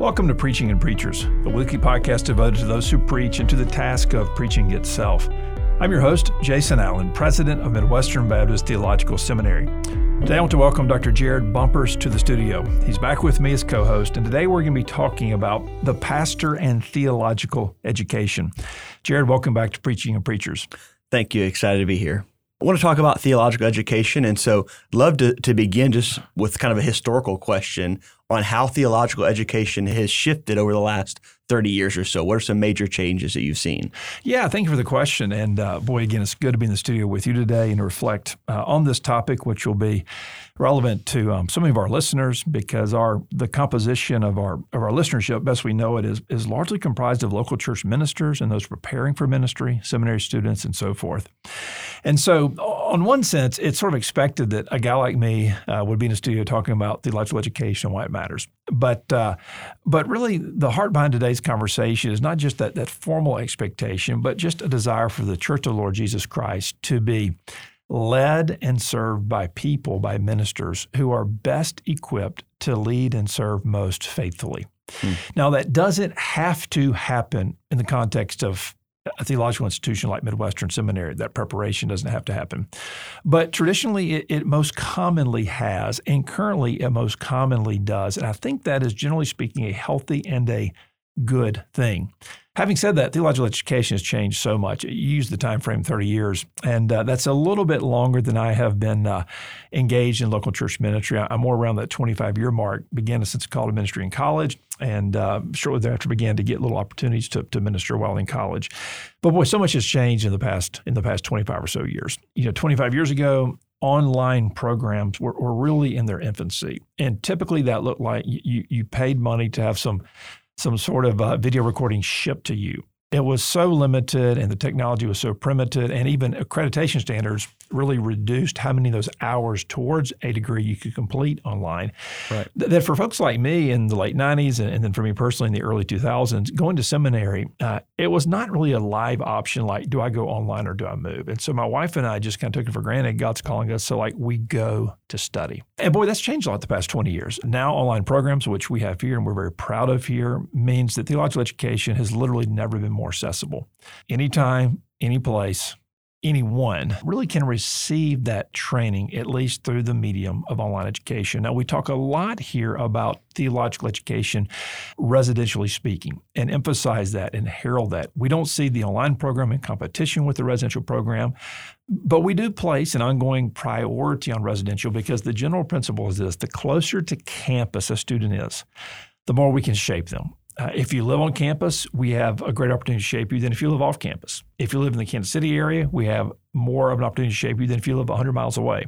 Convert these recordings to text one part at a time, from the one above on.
Welcome to Preaching and Preachers, a weekly podcast devoted to those who preach and to the task of preaching itself. I'm your host, Jason Allen, president of Midwestern Baptist Theological Seminary. Today I want to welcome Dr. Jared Bumpers to the studio. He's back with me as co host, and today we're going to be talking about the pastor and theological education. Jared, welcome back to Preaching and Preachers. Thank you. Excited to be here. I want to talk about theological education. And so, love to, to begin just with kind of a historical question on how theological education has shifted over the last 30 years or so. What are some major changes that you've seen? Yeah, thank you for the question. And uh, boy, again, it's good to be in the studio with you today and reflect uh, on this topic, which will be relevant to um, some of our listeners because our the composition of our of our listenership, best we know it, is is largely comprised of local church ministers and those preparing for ministry, seminary students, and so forth. And so, on one sense, it's sort of expected that a guy like me uh, would be in the studio talking about theological education and why it matters. But uh, but really, the heart behind today's conversation is not just that that formal expectation, but just a desire for the Church of the Lord Jesus Christ to be led and served by people, by ministers who are best equipped to lead and serve most faithfully. Hmm. Now, that doesn't have to happen in the context of a theological institution like Midwestern Seminary. That preparation doesn't have to happen. But traditionally, it, it, most commonly has, and currently it most commonly does. And I think that is generally speaking a healthy and a good thing. Having said that, theological education has changed so much. You use the time frame 30 years, and uh, that's a little bit longer than I have been uh, engaged in local church ministry. I'm more around that 25 year mark. Began a sense of call to ministry in college, and uh, shortly thereafter began to get little opportunities to, to minister while in college. But boy, so much has changed in the past in the past 25 or so years. You know, 25 years ago, online programs were, were, really in their infancy. And typically that looked like you, you paid money to have some some sort of uh, video recording shipped to you. It was so limited and the technology was so primitive, and even accreditation standards really reduced how many of those hours towards a degree you could complete online. Right. That for folks like me in the late 90s, and, and then for me personally in the early 2000s, going to seminary, uh, it was not really a live option like, do I go online or do I move? And so my wife and I just kind of took it for granted. God's calling us. So, like, we go to study. And boy, that's changed a lot the past 20 years. Now, online programs, which we have here and we're very proud of here, means that theological education has literally never been more accessible. Anytime, any place, anyone really can receive that training, at least through the medium of online education. Now, we talk a lot here about theological education, residentially speaking, and emphasize that and herald that. We don't see the online program in competition with the residential program, but we do place an ongoing priority on residential because the general principle is this the closer to campus a student is, the more we can shape them. Uh, if you live on campus, we have a great opportunity to shape you than if you live off campus. If you live in the Kansas City area, we have more of an opportunity to shape you than if you live 100 miles away.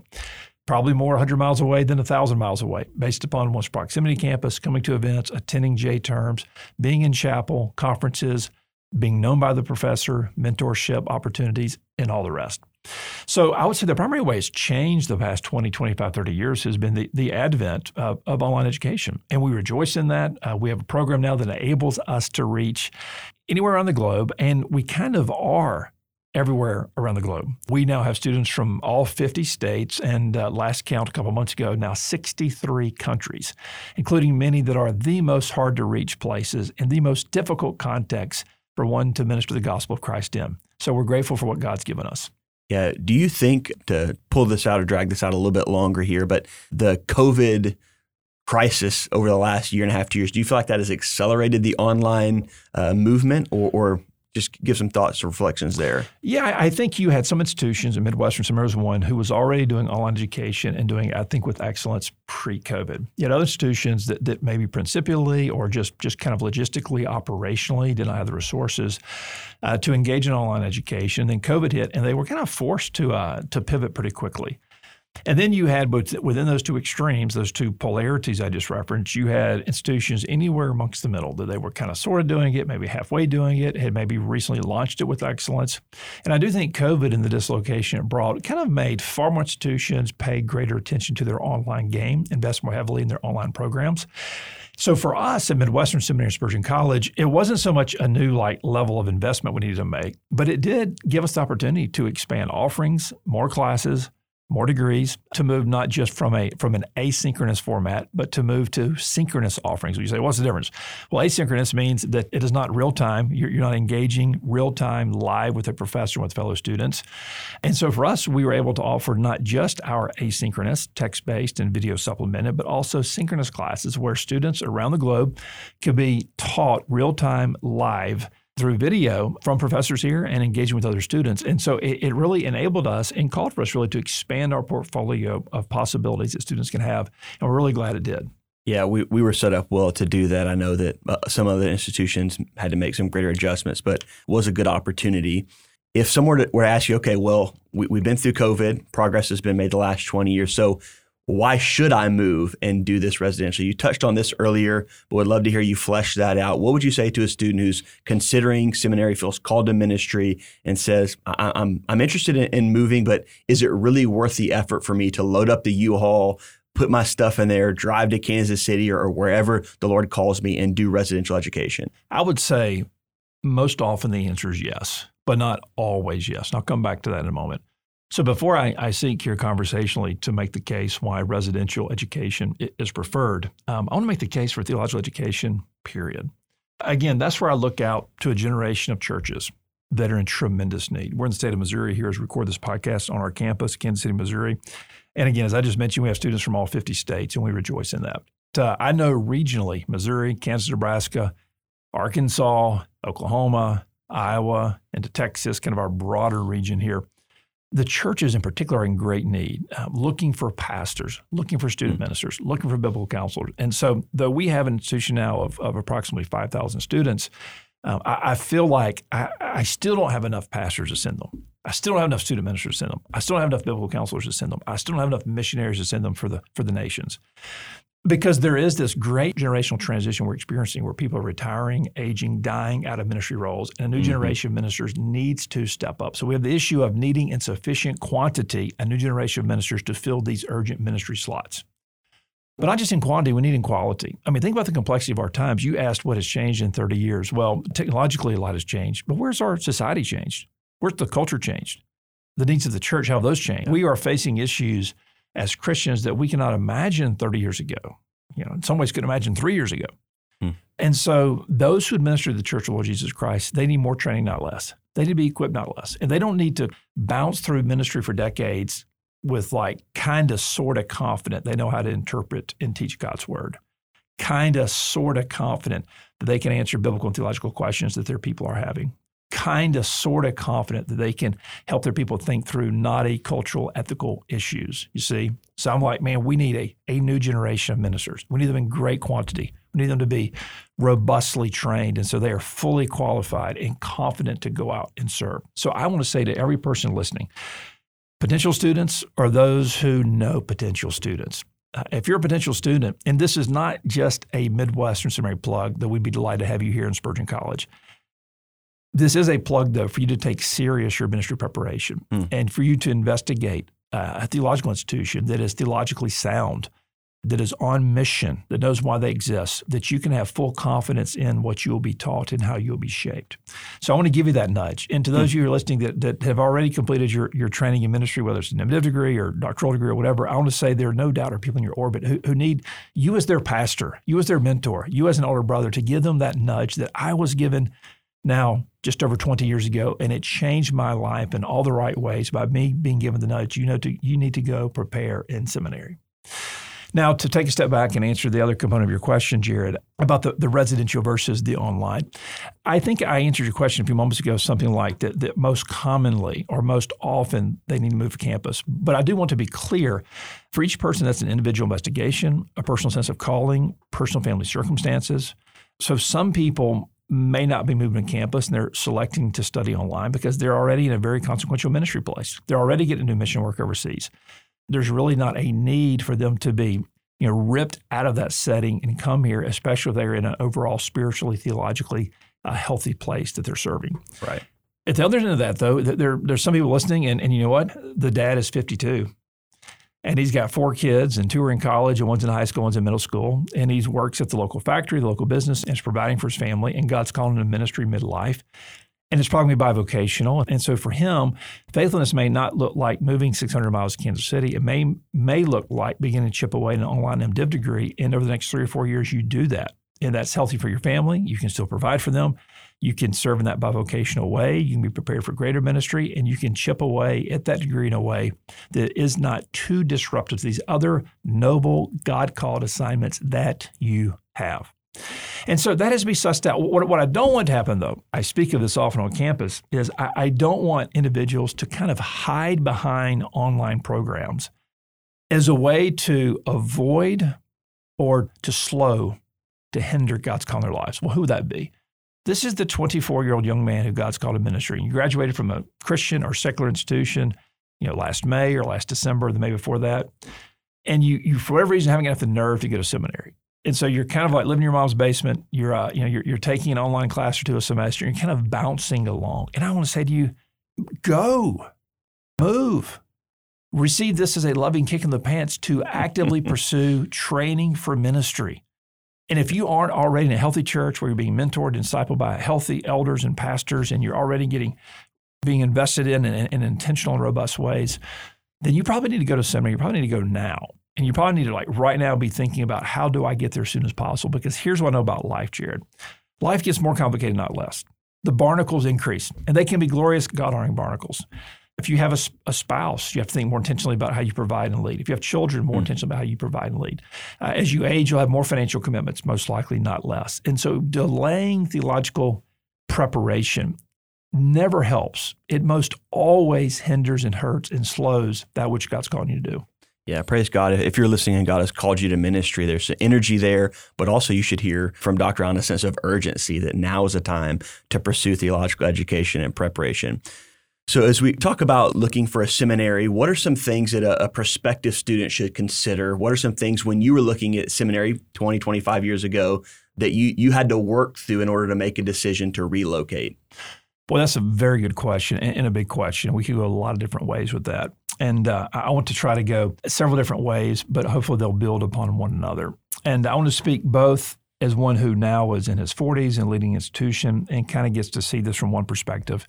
Probably more 100 miles away than 1,000 miles away, based upon one's proximity campus, coming to events, attending J terms, being in chapel, conferences, being known by the professor, mentorship opportunities, and all the rest. So I would say the primary way it's changed the past 20, 25, 30 years has been the, the advent of, of online education. And we rejoice in that. Uh, we have a program now that enables us to reach anywhere around the globe, and we kind of are everywhere around the globe. We now have students from all 50 states, and uh, last count a couple months ago, now 63 countries, including many that are the most hard to reach places in the most difficult contexts for one to minister the gospel of Christ in. So we're grateful for what God's given us. Yeah. Do you think to pull this out or drag this out a little bit longer here, but the COVID crisis over the last year and a half, two years, do you feel like that has accelerated the online uh, movement or, or just give some thoughts or reflections there. Yeah, I think you had some institutions, and Midwestern Seminary was one, who was already doing online education and doing, I think, with excellence pre-COVID. You had other institutions that, that maybe principially or just, just kind of logistically, operationally did not have the resources uh, to engage in online education. Then COVID hit, and they were kind of forced to, uh, to pivot pretty quickly. And then you had within those two extremes, those two polarities I just referenced, you had institutions anywhere amongst the middle that they were kind of sort of doing it, maybe halfway doing it, had maybe recently launched it with excellence. And I do think COVID and the dislocation it brought kind of made far more institutions pay greater attention to their online game, invest more heavily in their online programs. So for us at Midwestern Seminary and Spurgeon College, it wasn't so much a new like level of investment we needed to make, but it did give us the opportunity to expand offerings, more classes, more degrees, to move not just from a from an asynchronous format, but to move to synchronous offerings. You say, what's the difference? Well, asynchronous means that it is not real time. You're, you're not engaging real time live with a professor with fellow students. And so for us, we were able to offer not just our asynchronous, text based and video supplemented, but also synchronous classes where students around the globe could be taught real time live through video from professors here and engaging with other students. And so it, it, really enabled us and called for us really to expand our portfolio of possibilities that students can have. And we're really glad it did. Yeah, we, we were set up well to do that. I know that uh, some other institutions had to make some greater adjustments, but was a good opportunity. If someone were to, were to ask you, okay, well, we, we've been through COVID, progress has been made the last 20 years. So why should I move and do this residential? You touched on this earlier, but would love to hear you flesh that out. What would you say to a student who's considering seminary, feels called to ministry, and says, I- am I'm interested in, in moving, but is it really worth the effort for me to load up the U-Haul, put my stuff in there, drive to Kansas City or, or wherever the Lord calls me, and do residential education? I would say most often the answer is yes, but not always yes. And I'll come back to that in a moment. So before I, I seek here conversationally to make the case why residential education is preferred, um, I want to make the case for theological education, period. Again, that's where I look out to a generation of churches that are in tremendous need. We're in the state of Missouri here as we record this podcast on our campus, Kansas City, Missouri. And again, as I just mentioned, we have students from all 50 states, and we rejoice in that. Uh, I know regionally, Missouri, Kansas, Nebraska, Arkansas, Oklahoma, Iowa, into Texas, kind of our broader region here the churches in particular are in great need, uh, looking for pastors, looking for student mm-hmm. ministers, looking for biblical counselors. And so, though we have an institution now of, of approximately 5,000 students, um, I, I, feel like I, I, still don't have enough pastors to send them. I still don't have enough student ministers to send them. I still don't have enough biblical counselors to send them. I still don't have enough missionaries to send them for the for the nations because there is this great generational transition we're experiencing where people are retiring, aging, dying out of ministry roles, and a new mm-hmm. generation of ministers needs to step up. So we have the issue of needing in sufficient quantity a new generation of ministers to fill these urgent ministry slots. But not just in quantity, we need in quality. I mean, think about the complexity of our times. You asked what has changed in 30 years. Well, technologically, a lot has changed, but where's our society changed? Where's the culture changed? The needs of the church, how have those changed? We are facing issues as Christians that we cannot imagine 30 years ago. You know, in some ways, could imagine three years ago. Hmm. And so, those who administer the Church of Lord Jesus Christ, they need more training, not less. They need to be equipped, not less. And they don't need to bounce through ministry for decades with like kind of sort of confident they know how to interpret and teach God's word. Kind of sort of confident that they can answer biblical and theological questions that their people are having kind of sort of confident that they can help their people think through knotty cultural ethical issues you see? So i'm like man we need a, a new generation of ministers. We need them in great quantity. We need them to be robustly trained and so they are fully qualified and confident to go out and serve. So i want to say to every person listening potential students or those who know potential students. Uh, if you're a potential student, and this is not just a Midwestern seminary plug that we'd be delighted to have you here in Spurgeon College, this is a plug, though, for you to take serious your ministry preparation mm. and for you to investigate uh, a theological institution that is theologically sound, that is on mission, that knows why they exist, that you can have full confidence in what you will be taught and how you'll be shaped. So I want to give you that nudge. And to those mm. of you who are listening that, that have already completed your, your training in ministry, whether it's an MDiv degree or doctoral degree or whatever, I want to say there are no doubt are people in your orbit who, who need you as their pastor, you as their mentor, you as an older brother to give them that nudge that I was given – now just over 20 years ago, and it changed my life in all the right ways by me being given the nudge. You know, to, you need to go prepare in seminary. Now, to take a step back and answer the other component of your question, Jared, about the, the residential versus the online, I think I answered your question a few moments ago, something like that, that most commonly or most often they need to move to campus. But I do want to be clear for each person, that's an individual investigation, a personal sense of calling, personal family circumstances. So some people may not be moving to campus and they're selecting to study online because they're already in a very consequential ministry place. They're already getting new mission work overseas. There's really not a need for them to be you know, ripped out of that setting and come here, especially if they're in an overall spiritually, theologically uh, healthy place that they're serving. Right. At the other end of that, though, there, there's some people listening, and, and you know what? The dad is 52 and he's got four kids, and two are in college, and one's in high school, one's in middle school. And he works at the local factory, the local business, and is providing for his family. And God's calling him to ministry midlife. and it's probably bivocational. And so for him, faithfulness may not look like moving 600 miles to Kansas City. It may may look like beginning to chip away an online MDiv degree. And over the next three or four years, you do that. And that's healthy for your family. You can still provide for them. You can serve in that bivocational way. You can be prepared for greater ministry, and you can chip away at that degree in a way that is not too disruptive to these other noble, God called assignments that you have. And so that has to be sussed out. What, what, I don't want to happen, though, I speak of this often on campus, is I, I don't want individuals to kind of hide behind online programs as a way to avoid or to slow, to hinder God's calling their lives. Well, who would that be? This is the 24 year old young man who God's called to ministry. You graduated from a Christian or secular institution, you know, last May or last December, the May before that. And you, you for whatever reason, haven't got the nerve to go to seminary and so you're kind of like living in your mom's basement. You're, uh, you know, you're, you're taking an online class or two a semester. And you're kind of bouncing along. And I want to say to you, go, move, receive this as a loving kick in the pants to actively pursue training for ministry. And if you aren't already in a healthy church where you're being mentored and discipled by healthy elders and pastors, and you're already getting being invested in in, in intentional and robust ways, then you probably need to go to seminary. You probably need to go now and you probably need to like right now be thinking about how do I get there as soon as possible? Because here's what I know about life, Jared. Life gets more complicated, not less. The barnacles increase, and they can be glorious, God honoring barnacles. If you have a, a, spouse, you have to think more intentionally about how you provide and lead. If you have children, more mm. intentionally about how you provide and lead. Uh, as you age, you'll have more financial commitments, most likely, not less. And so delaying theological preparation never helps. It most always hinders and hurts and slows that which God's calling you to do. Yeah, praise God. If you're listening and God has called you to ministry, there's energy there, but also you should hear from Dr. Allen a sense of urgency that now is a time to pursue theological education and preparation. So, as we talk about looking for a seminary, what are some things that a, a, prospective student should consider? What are some things when you were looking at seminary 20, 25 years ago that you, you had to work through in order to make a decision to relocate? Well, that's a very good question and a big question. We could go a lot of different ways with that. And uh, I want to try to go several different ways, but hopefully they'll build upon one another. And I want to speak both as one who now is in his 40s and leading institution and kind of gets to see this from one perspective,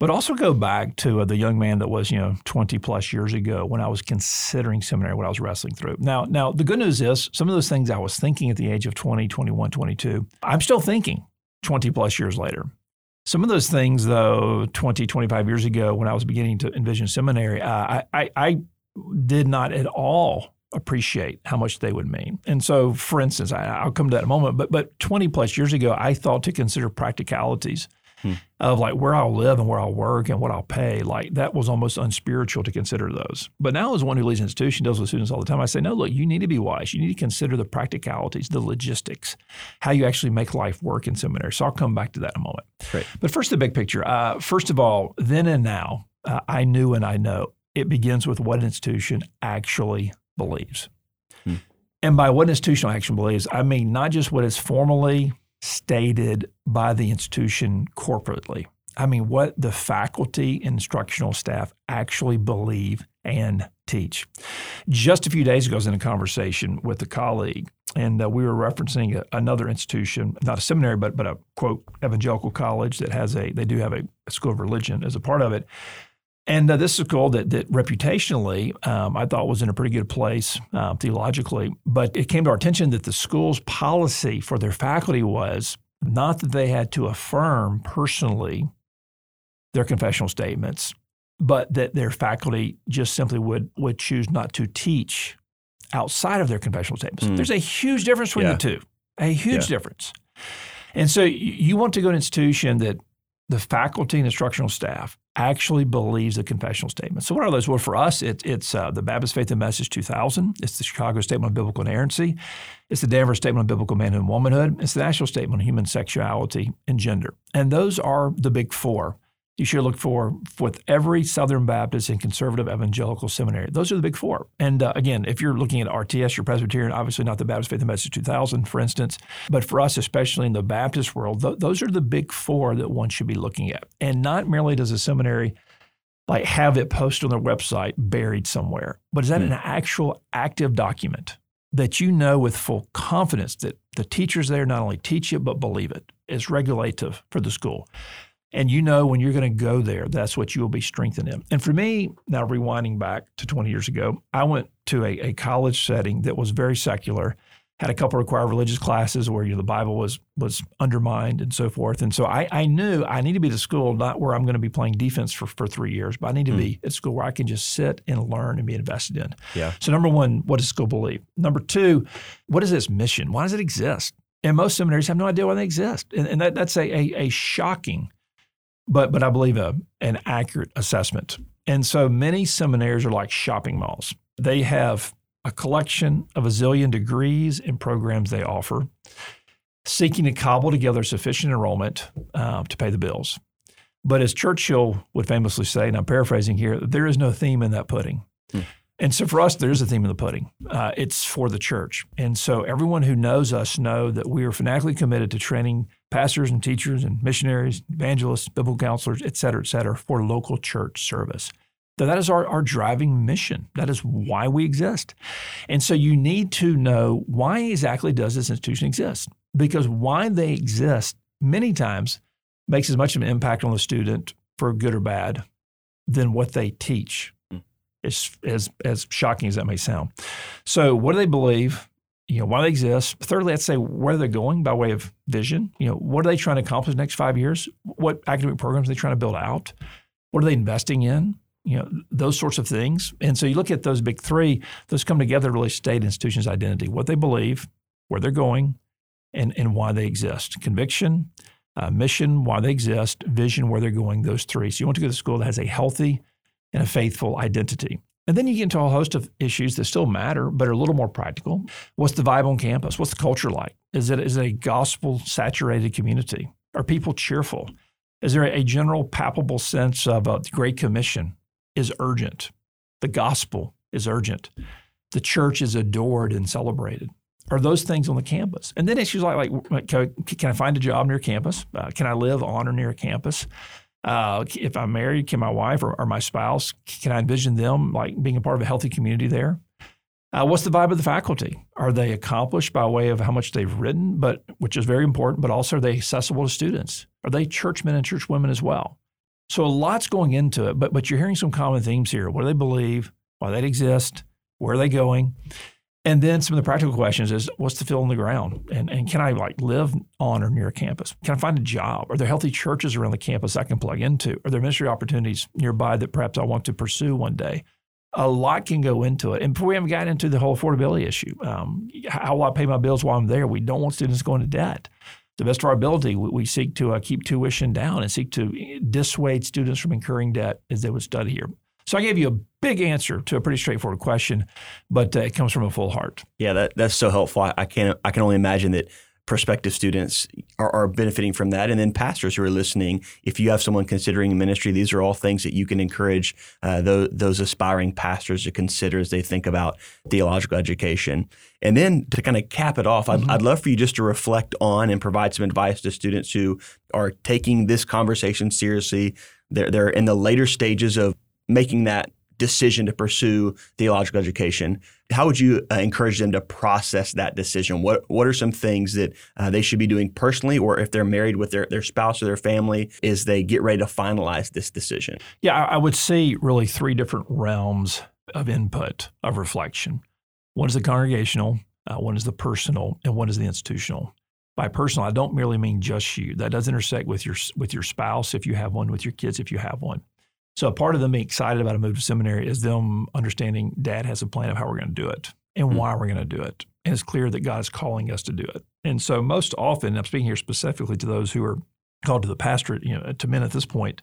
but also go back to uh, the young man that was, you know, 20 plus years ago when I was considering seminary, what I was wrestling through. Now, now the good news is some of those things I was thinking at the age of 20, 21, 22, I'm still thinking 20 plus years later. Some of those things, though, 20, 25 years ago, when I was beginning to envision seminary, uh, I, I did not at all appreciate how much they would mean. And so, for instance, I, will come to that in a moment, but, but 20 plus years ago, I thought to consider practicalities hmm. of like where I'll live and where I'll work and what I'll pay. Like that was almost unspiritual to consider those. But now, as one who leads an institution, deals with students all the time, I say, no, look, you need to be wise. You need to consider the practicalities, the logistics, how you actually make life work in seminary. So I'll come back to that in a moment. Great. But first, the big picture. Uh, first of all, then and now, uh, I knew and I know it begins with what an institution actually believes. Hmm. And by what institutional action believes, I mean not just what is formally stated by the institution corporately. I mean, what the faculty instructional staff actually believe and teach. Just a few days ago, I was in a conversation with a colleague, and uh, we were referencing a, another institution, not a seminary, but but a quote evangelical college that has a they do have a, a school of religion as a part of it. And uh, this is a school that, that reputationally um, I thought was in a pretty good place uh, theologically, but it came to our attention that the school's policy for their faculty was not that they had to affirm personally their confessional statements, but that their faculty just simply would, would choose not to teach outside of their confessional statements. Mm. There's a huge difference between yeah. the two, a huge yeah. difference. And so you want to go to an institution that the faculty and instructional staff actually believes the confessional statement. So what are those? Well, for us, it, it's uh, the Baptist Faith and Message 2000. It's the Chicago Statement on Biblical Inerrancy. It's the Danvers Statement on Biblical Manhood and Womanhood. It's the Nashville Statement on Human Sexuality and Gender. And those are the big four you should look for with every Southern Baptist and conservative evangelical seminary. Those are the big four. And uh, again, if you're looking at RTS, you're Presbyterian, obviously not the Baptist Faith and Message 2000, for instance. But for us, especially in the Baptist world, th- those are the big four that one should be looking at. And not merely does a seminary like have it posted on their website buried somewhere, but is that mm. an actual active document that you know with full confidence that the teachers there not only teach it but believe it is regulative for the school. And you know when you're going to go there, that's what you will be strengthened in. And for me, now rewinding back to 20 years ago, I went to a, a college setting that was very secular had a couple required religious classes where you know, the Bible was was undermined and so forth. And so I, I knew I need to be at a school not where I'm going to be playing defense for, for three years, but I need to mm. be at school where I can just sit and learn and be invested in. Yeah. So number one, what does school believe? Number two, what is its mission? Why does it exist? And most seminaries have no idea why they exist. And, and that, that's a, a, a shocking, but but I believe a, an accurate assessment. And so many seminaries are like shopping malls. They have a collection of a zillion degrees and programs they offer, seeking to cobble together sufficient enrollment uh, to pay the bills. But as Churchill would famously say, and I'm paraphrasing here, there is no theme in that pudding. Hmm. And so for us, there's a theme in the pudding. Uh, it's for the church. And so everyone who knows us know that we are fanatically committed to training pastors and teachers and missionaries, evangelists, biblical counselors, et cetera, et cetera, for local church service. That is our, our driving mission. That is why we exist. And so you need to know why exactly does this institution exist? Because why they exist many times makes as much of an impact on the student for good or bad than what they teach. Hmm. As, as, as shocking as that may sound. So what do they believe? You know, why they exist. Thirdly, I'd say where they're going by way of vision. You know, what are they trying to accomplish the next five years? What academic programs are they trying to build out? What are they investing in? you know those sorts of things and so you look at those big three those come together to really state institutions identity what they believe where they're going and, and why they exist conviction uh, mission why they exist vision where they're going those three so you want to go to a school that has a healthy and a faithful identity and then you get into a host of issues that still matter, but are a little more practical. What's the vibe on campus? What's the culture like? Is it, is it a gospel saturated community? Are people cheerful? Is there a general palpable sense of a Great Commission? is urgent. The gospel is urgent. The church is adored and celebrated. Are those things on the campus? And then issues like, like can I find a job near campus? Uh, can I live on or near campus? Uh, if I'm married, can my wife or, or, my spouse, can I envision them like being a part of a healthy community there? Uh, what's the vibe of the faculty? Are they accomplished by way of how much they've written, but which is very important, but also are they accessible to students? Are they churchmen and churchwomen as well? So a lot's going into it, but but you're hearing some common themes here. What do they believe? Why they exist? Where are they going? And then some of the practical questions is what's the feel on the ground? And, and can I like live on or near campus? Can I find a job? Are there healthy churches around the campus I can plug into? Are there ministry opportunities nearby that perhaps I want to pursue one day? A lot can go into it. And we haven't gotten into the whole affordability issue, um, how will I pay my bills while I'm there? We don't want students going to debt the best of our ability, we, we seek to uh, keep tuition down and seek to dissuade students from incurring debt as they would study here. So I gave you a big answer to a pretty straightforward question, but uh, it comes from a full heart. Yeah, that, that's so helpful. I, I can I can only imagine that prospective students are, are, benefiting from that. And then pastors who are listening, if you have someone considering ministry, these are all things that you can encourage uh, those, those, aspiring pastors to consider as they think about theological education. And then to kind of cap it off, mm-hmm. I'd, I'd love for you just to reflect on and provide some advice to students who are taking this conversation seriously. They're, they're in the later stages of making that decision to pursue theological education, how would you uh, encourage them to process that decision? What what are some things that uh, they should be doing personally, or if they're married with their, their spouse or their family, as they get ready to finalize this decision? Yeah, I, would see really three different realms of input of reflection. One is the congregational, uh, one is the personal, and one is the institutional. By personal, I don't merely mean just you. That does intersect with your with your spouse if you have one, with your kids if you have one. So a part of them being excited about a move to seminary is them understanding dad has a plan of how we're going to do it and mm-hmm. why we're going to do it. And it's clear that God is calling us to do it. And so most often, I'm speaking here specifically to those who are called to the pastorate, you know, to men at this point,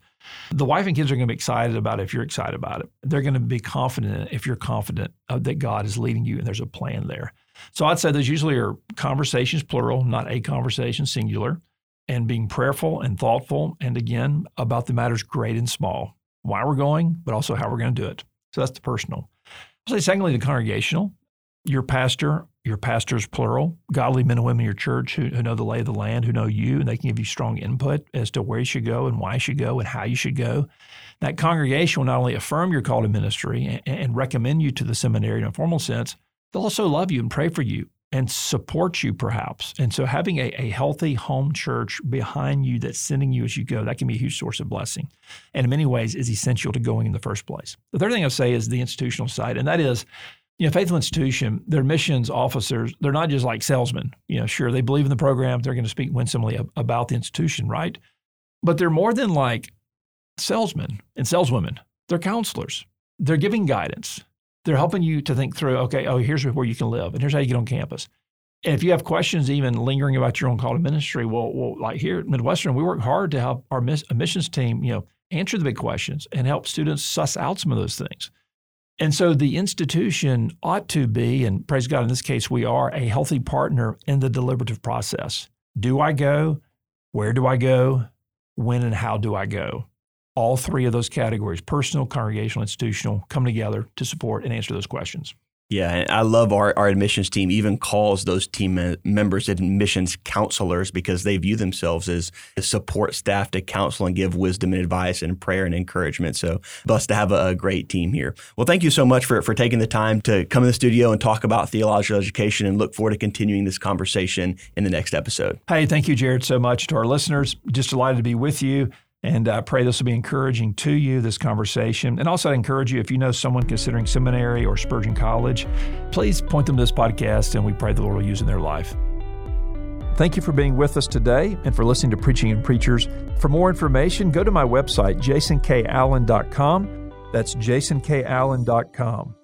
the wife and kids are going to be excited about it if you're excited about it. They're going to be confident if you're confident that God is leading you and there's a plan there. So I'd say those usually are conversations, plural, not a conversation, singular, and being prayerful and thoughtful, and again, about the matters great and small why we're going, but also how we're going to do it. So that's the personal. I'll say, secondly, the congregational. Your pastor, your pastors, plural, godly men and women in your church who, who know the lay of the land, who know you, and they can give you strong input as to where you should go and why you should go and how you should go. That congregation will not only affirm your call to ministry and, and recommend you to the seminary in a formal sense, they'll also love you and pray for you and support you perhaps. And so having a, a healthy home church behind you that's sending you as you go, that can be a huge source of blessing. And in many ways is essential to going in the first place. The third thing I'll say is the institutional side, and that is, you know, Faithful Institution, their missions officers, they're not just like salesmen. You know, sure, they believe in the program, they're going to speak winsomely about the institution, right? But they're more than like salesmen and saleswomen. They're counselors. They're giving guidance. They're helping you to think through, okay, oh, here's where you can live, and here's how you get on campus. And if you have questions even lingering about your own call to ministry, well, well like here at Midwestern, we work hard to help our missions team, you know, answer the big questions and help students suss out some of those things. And so the institution ought to be, and praise God, in this case, we are a healthy partner in the deliberative process. Do I go? Where do I go? When and how do I go? All three of those categories personal, congregational, institutional come together to support and answer those questions. Yeah, and I love our, our admissions team even calls those team members admissions counselors because they view themselves as support staff to counsel and give wisdom and advice and prayer and encouragement. So blessed to have a, a, great team here. Well, thank you so much for, for taking the time to come in the studio and talk about theological education and look forward to continuing this conversation in the next episode. Hey, thank you, Jared, so much to our listeners. Just delighted to be with you. And I pray this will be encouraging to you, this conversation. And also, I encourage you, if you know someone considering seminary or Spurgeon College, please point them to this podcast, and we pray the Lord will use in their life. Thank you for being with us today and for listening to Preaching and Preachers. For more information, go to my website, jasonkallen.com. That's jasonkallen.com.